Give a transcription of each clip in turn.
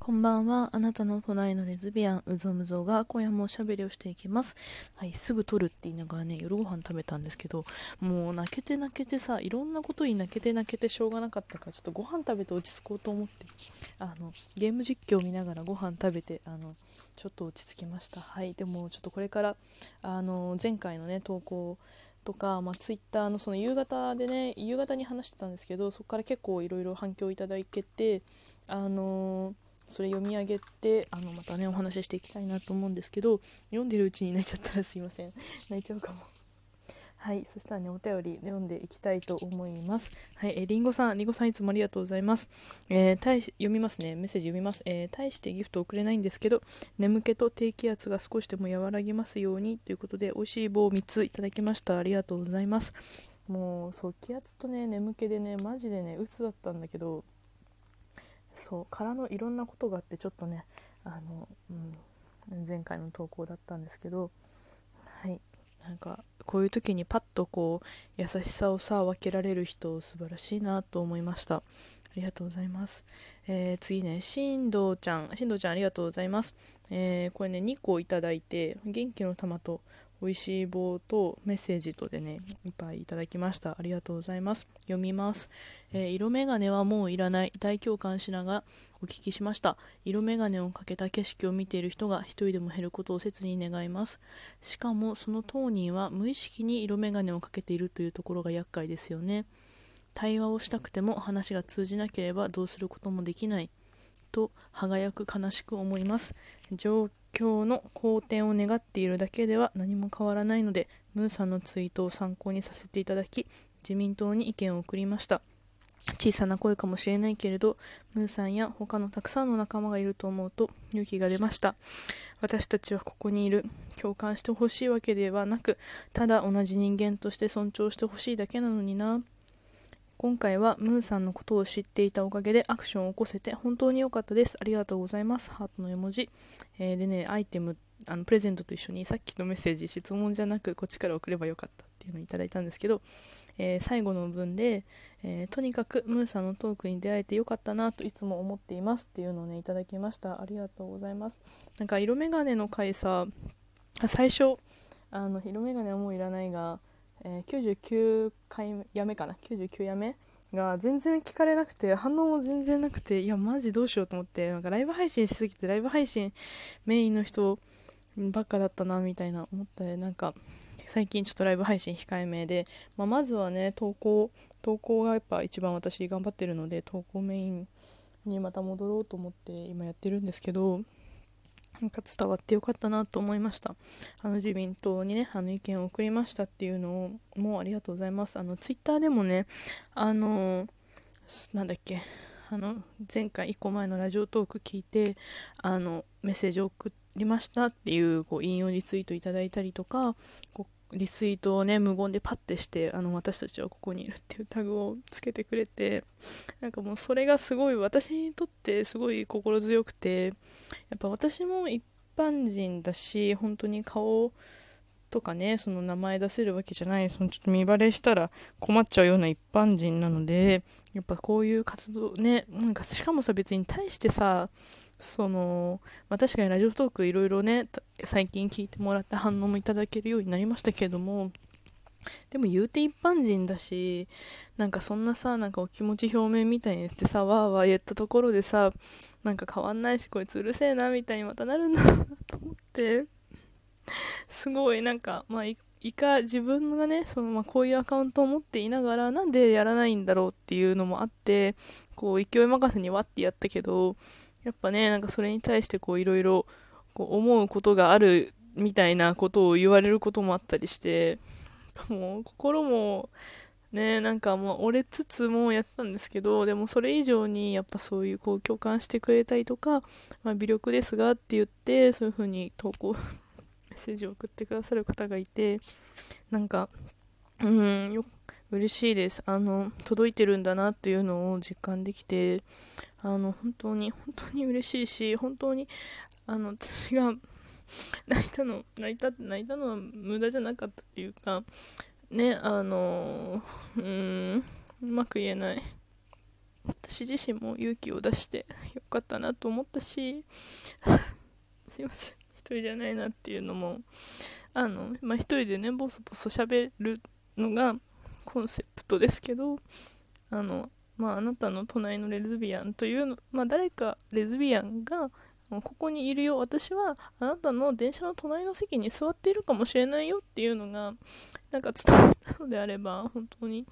こんばんは。あなたの隣のレズビアン、うぞむぞが今夜もおしゃべりをしていきます。はい、すぐ撮るって言いながらね、夜ご飯食べたんですけど、もう泣けて泣けてさ、いろんなことに泣けて泣けてしょうがなかったから、ちょっとご飯食べて落ち着こうと思って、あの、ゲーム実況見ながらご飯食べて、あの、ちょっと落ち着きました。はい、でもちょっとこれから、あの、前回のね、投稿、とか、まあ、ツイッターのその夕方でね夕方に話してたんですけどそこから結構いろいろ反響いただけてあのーそれ読み上げてあのまたねお話ししていきたいなと思うんですけど読んでるうちに泣いちゃったらすいません。泣いちゃうかも。はいそしたらねお便り読んでいきたいと思います。はいえりんごさんりんごさんいつもありがとうございます、えー、対し読みますね。メッセージ読みます、えー、大してギフト送れないんですけど眠気と低気圧が少しでも和らぎますようにということで美味しい棒3ついただきました。ありがとうございます。もうそう気圧とね眠気でねマジでね鬱だったんだけどそう殻のいろんなことがあってちょっとねあの、うん、前回の投稿だったんですけどはいなんかこういう時にパッとこう優しさをさ分けられる人素晴らしいなと思いました。ありがとうございます、えー、次ね進藤ちゃん。進藤ちゃんありがとうございます、えー、これね2個いただいて元気の玉と美味しい棒とメッセージとでねいっぱいいただきました。ありがとうございます。読みます、えー、色眼鏡はもういらない。大共感しながらお聞きしました。色眼鏡をかけた景色を見ている人が一人でも減ることを切に願います。しかもその当人は無意識に色眼鏡をかけているというところが厄介ですよね。対話をしたくても話が通じなければどうすることもできない。と歯がゆく悲しく思います。状況の好転を願っているだけでは何も変わらないのでムーさんのツイートを参考にさせていただき自民党に意見を送りました。小さな声かもしれないけれどムーさんや他のたくさんの仲間がいると思うと勇気が出ました。私たちはここにいる。共感してほしいわけではなくただ同じ人間として尊重してほしいだけなのにな。今回はムーさんのことを知っていたおかげでアクションを起こせて本当に良かったです。ありがとうございます。ハートの絵文字。えー、でね、アイテム、あのプレゼントと一緒にさっきのメッセージ、質問じゃなくこっちから送ればよかったっていうのをいただいたんですけど、えー、最後の文で、えー、とにかくムーさんのトークに出会えてよかったなといつも思っていますっていうのをね、いただきました。ありがとうございます。なんか色眼鏡の回さ、最初、あの色眼鏡はもういらないが、99回やめかな。99やめが全然聞かれなくて反応も全然なくていやマジどうしようと思ってなんかライブ配信しすぎてライブ配信メインの人ばっかだったなみたいな思ったでなんか最近ちょっとライブ配信控えめで、まあ、まずはね投稿投稿がやっぱ一番私頑張ってるので投稿メインにまた戻ろうと思って今やってるんですけどなんか伝わってよかったなと思いました。あの自民党にね、あの意見を送りましたっていうのを、もうありがとうございます。あのツイッターでもね、あのなんだっけ、あの前回1個前のラジオトーク聞いて、あのメッセージを送りましたっていうこう引用リツイートいただいたりとか、こうリツイートをね無言でパッてしてあの私たちはここにいるっていうタグをつけてくれてなんかもうそれがすごい私にとってすごい心強くてやっぱ私も一般人だし本当に顔とかねその名前出せるわけじゃないそのちょっと見バレしたら困っちゃうような一般人なのでやっぱこういう活動ねなんかしかもさ別に対してさその、まあ、確かにラジオトークいろいろね最近聞いてもらって反応もいただけるようになりましたけどもでも言うて一般人だしなんかそんなさなんかお気持ち表明みたいにしてさわーわー言ったところでさなんか変わんないしこいつうるせえなみたいにまたなるんだなと思ってすごいなんかまあいか自分がねその、まあ、こういうアカウントを持っていながらなんでやらないんだろうっていうのもあってこう勢い任せにわってやったけどやっぱね、なんかそれに対してこういろいろ思うことがあるみたいなことを言われることもあったりして、もう心もね、なんかもう折れつつもやってたんですけど、でもそれ以上にやっぱそういうこう共感してくれたりとか、まあ、微力ですがって言って、そういう風に投稿、メッセージを送ってくださる方がいて、なんか、うん、よ嬉しいです。あの、届いてるんだなっていうのを実感できて、あの本当に本当に嬉しいし本当にあの私が 泣いたの泣いた泣いたのは無駄じゃなかったっていうかねあのうんうまく言えない。私自身も勇気を出してよかったなと思ったし すいません。一人じゃないなっていうのもあのまあ一人でねボソボソ喋るのがコンセプトですけどあのまああなたの隣のレズビアンというのまあ誰かレズビアンがここにいるよ私はあなたの電車の隣の席に座っているかもしれないよっていうのがなんか伝わったのであれば本当に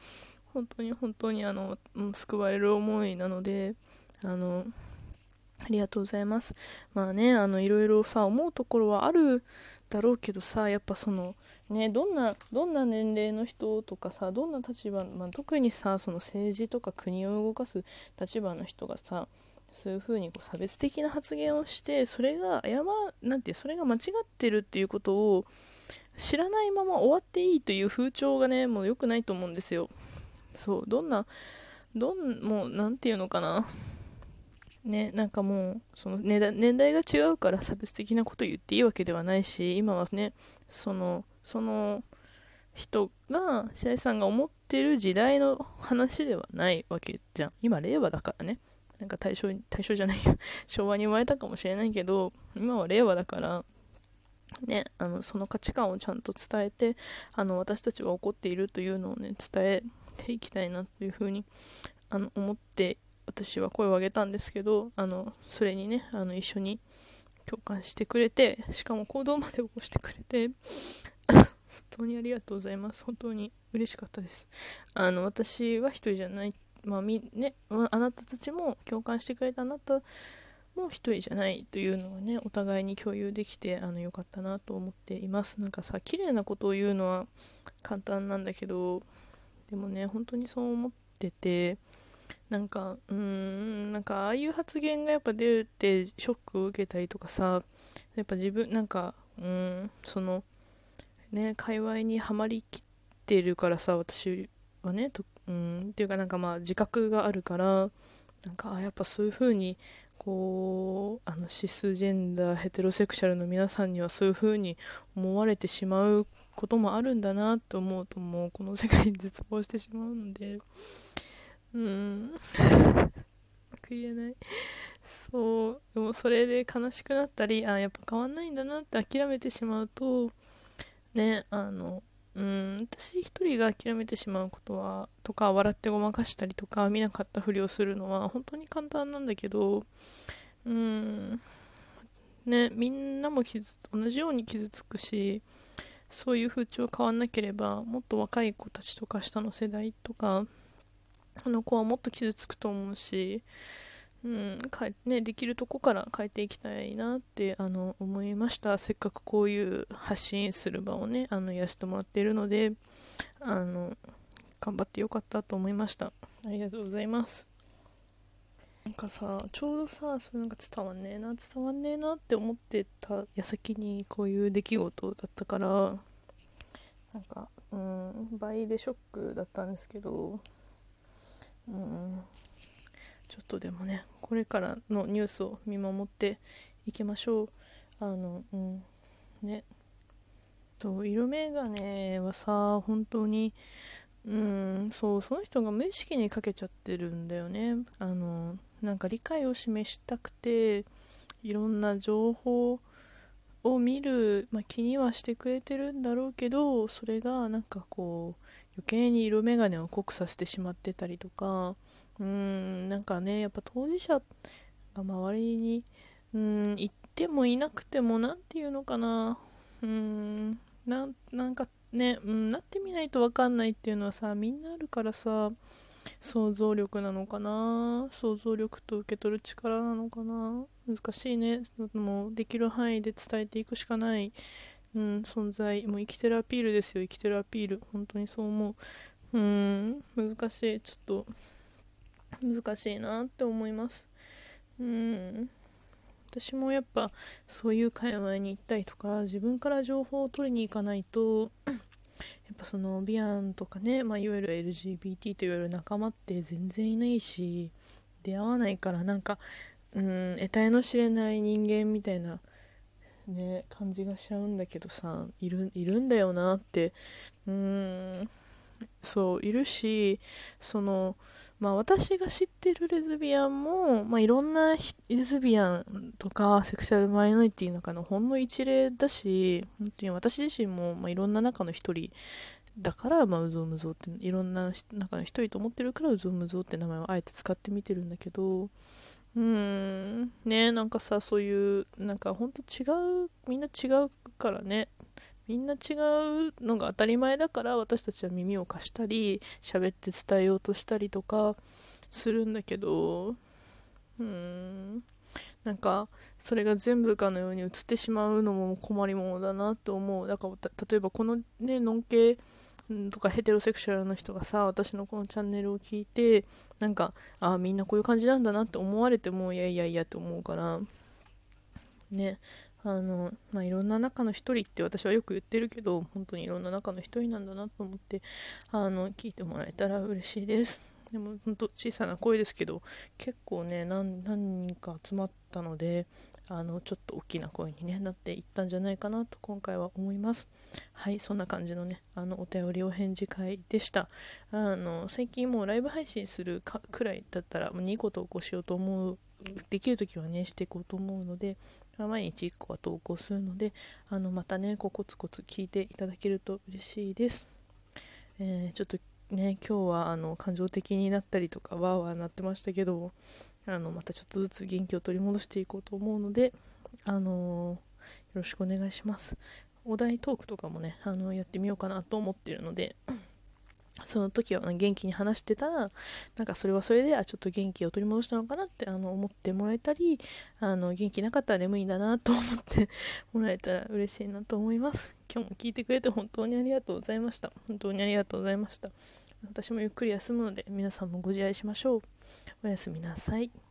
本当に本当にあの救われる思いなのであのありがとうございます。まあね、あの、いろいろさ、思うところはあるだろうけどさ、やっぱその、ね、どんな、どんな年齢の人とかさ、どんな立場、まあ、特にさ、その政治とか国を動かす立場の人がさ、そういうふうにこう差別的な発言をしてそれが謝なんてそれが間違ってるっていうことを知らないまま終わっていいという風潮がねもう良くないと思うんですよ。そうどんなどんもう何て言うのかな。ねなんかもうその年代が違うから差別的なこと言っていいわけではないし今はねそのその人が白井さんが思ってる時代の話ではないわけじゃん。今令和だからね。なんか大正大正じゃないよ 昭和に生まれたかもしれないけど今は令和だからね、あのその価値観をちゃんと伝えてあの私たちは怒っているというのをね伝えていきたいなというふうにあの思って私は声を上げたんですけどあのそれにねあの一緒に共感してくれてしかも行動まで起こしてくれて本当にありがとうございます。本当に嬉しかったです。あの私は一人じゃない。まあみね、あなたたちも共感してくれたあなたも一人じゃないというのがねお互いに共有できてあのよかったなと思っています。なんかさ綺麗なことを言うのは簡単なんだけどでもね本当にそう思っててなんかうーんなんかああいう発言がやっぱ出るってショックを受けたりとかさやっぱ自分なんかうんそのね界隈にはまりきってるからさ私はねとうんっていうかなんかまあ自覚があるからなんかやっぱそういう風にこうあのシスジェンダーヘテロセクシャルの皆さんにはそういう風に思われてしまうこともあるんだなと思うともうこの世界に絶望してしまうので。うん。言えない。そう。でもそれで悲しくなったりあやっぱ変わんないんだなって諦めてしまうとねあのうん私一人が諦めてしまうことはとか笑ってごまかしたりとか見なかったふりをするのは本当に簡単なんだけどうんねみんなも傷同じように傷つくしそういう風潮変わんなければもっと若い子たちとか下の世代とかあの子はもっと傷つくと思うしうんかね、できるとこから変えていきたいなってあの思いました。せっかくこういう発信する場をねあのやらせてもらっているのであの頑張ってよかったと思いました。ありがとうございます。なんかさちょうどさそれなんか伝わんねえな伝わんねえなって思ってた矢先にこういう出来事だったからなんかうん倍でショックだったんですけどうんちょっとでもねこれからのニュースを見守っていきましょう。あのうんね。そう色眼鏡はさ本当にうんそうその人が無意識にかけちゃってるんだよね。あのなんか理解を示したくていろんな情報を見る、まあ、気にはしてくれてるんだろうけどそれがなんかこう余計に色眼鏡を濃くさせてしまってたりとかうんなんかねやっぱ当事者が周りにうんいてもいなくても何て言うのかな。うんなんかね、うん、なってみないと分かんないっていうのはさみんなあるからさ想像力なのかな。想像力と受け取る力なのかな。難しいね。もうできる範囲で伝えていくしかない、うん、存在。もう生きてるアピールですよ生きてるアピール。本当にそう思う。うん難しい。ちょっと難しいなって思います。うん。私もやっぱそういう界隈に行ったりとか自分から情報を取りに行かないと やっぱそのビアンとかね、まあ、いわゆる LGBT といわれる仲間って全然いないし出会わないからなんかうん得体の知れない人間みたいなね感じがしちゃうんだけどさいるいるんだよなってうん。そういるしそのまあ私が知ってるレズビアンも、まあいろんなレズビアンとかセクシャルマイノリティの中のほんの一例だし、本当に私自身も、まあ、いろんな中の一人だから、まあ、うぞうむぞうっていろんな中の一人と思ってるからうぞうむぞうって名前をあえて使ってみてるんだけどうーんねなんかさそういうなんかほんと違うみんな違うからね。みんな違うのが当たり前だから私たちは耳を貸したり喋って伝えようとしたりとかするんだけどうん。なんかそれが全部かのように映ってしまうのも困りものだなと思う。だから例えばこのねのんけとかヘテロセクシャルの人がさ私のこのチャンネルを聞いてなんかああみんなこういう感じなんだなって思われてもいやいやいやって思うから。ね。あのまあ、いろんな中の一人って私はよく言ってるけど本当にいろんな中の一人なんだなと思ってあの聞いてもらえたら嬉しいです。でも本当小さな声ですけど結構ね何人か集まったのであのちょっと大きな声に、ね、なっていったんじゃないかなと今回は思います。はいそんな感じのねあのお便りお返事会でした。あの最近もうライブ配信するかくらいだったらもう2個投稿しようと思うできる時はねしていこうと思うので毎日1個は投稿するのであのまたねこうコツコツ聞いていただけると嬉しいです、えー、ちょっとね今日はあの感情的になったりとかわーわーなってましたけどあのまたちょっとずつ元気を取り戻していこうと思うので、あのー、よろしくお願いします。お題トークとかもね、あのやってみようかなと思ってるので、その時は元気に話してたら、なんかそれはそれで、あ、ちょっと元気を取り戻したのかなってあの思ってもらえたり、あの元気なかったら眠いんだなと思って もらえたら嬉しいなと思います。今日も聞いてくれて本当にありがとうございました。本当にありがとうございました。私もゆっくり休むので、皆さんもご自愛しましょう。おやすみなさい。